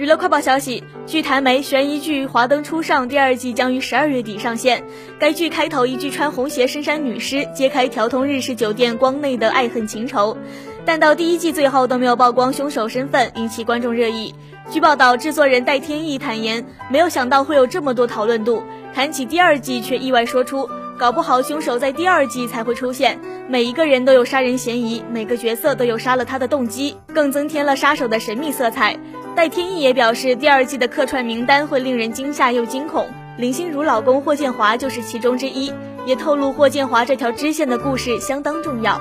娱乐快报消息，据台媒，悬疑剧《华灯初上》第二季将于十二月底上线。该剧开头一句穿红鞋深山女尸揭开调通日式酒店光内的爱恨情仇，但到第一季最后都没有曝光凶手身份，引起观众热议。据报道，制作人戴天意坦言，没有想到会有这么多讨论度。谈起第二季，却意外说出，搞不好凶手在第二季才会出现。每一个人都有杀人嫌疑，每个角色都有杀了他的动机，更增添了杀手的神秘色彩。戴天意也表示，第二季的客串名单会令人惊吓又惊恐，林心如老公霍建华就是其中之一，也透露霍建华这条支线的故事相当重要。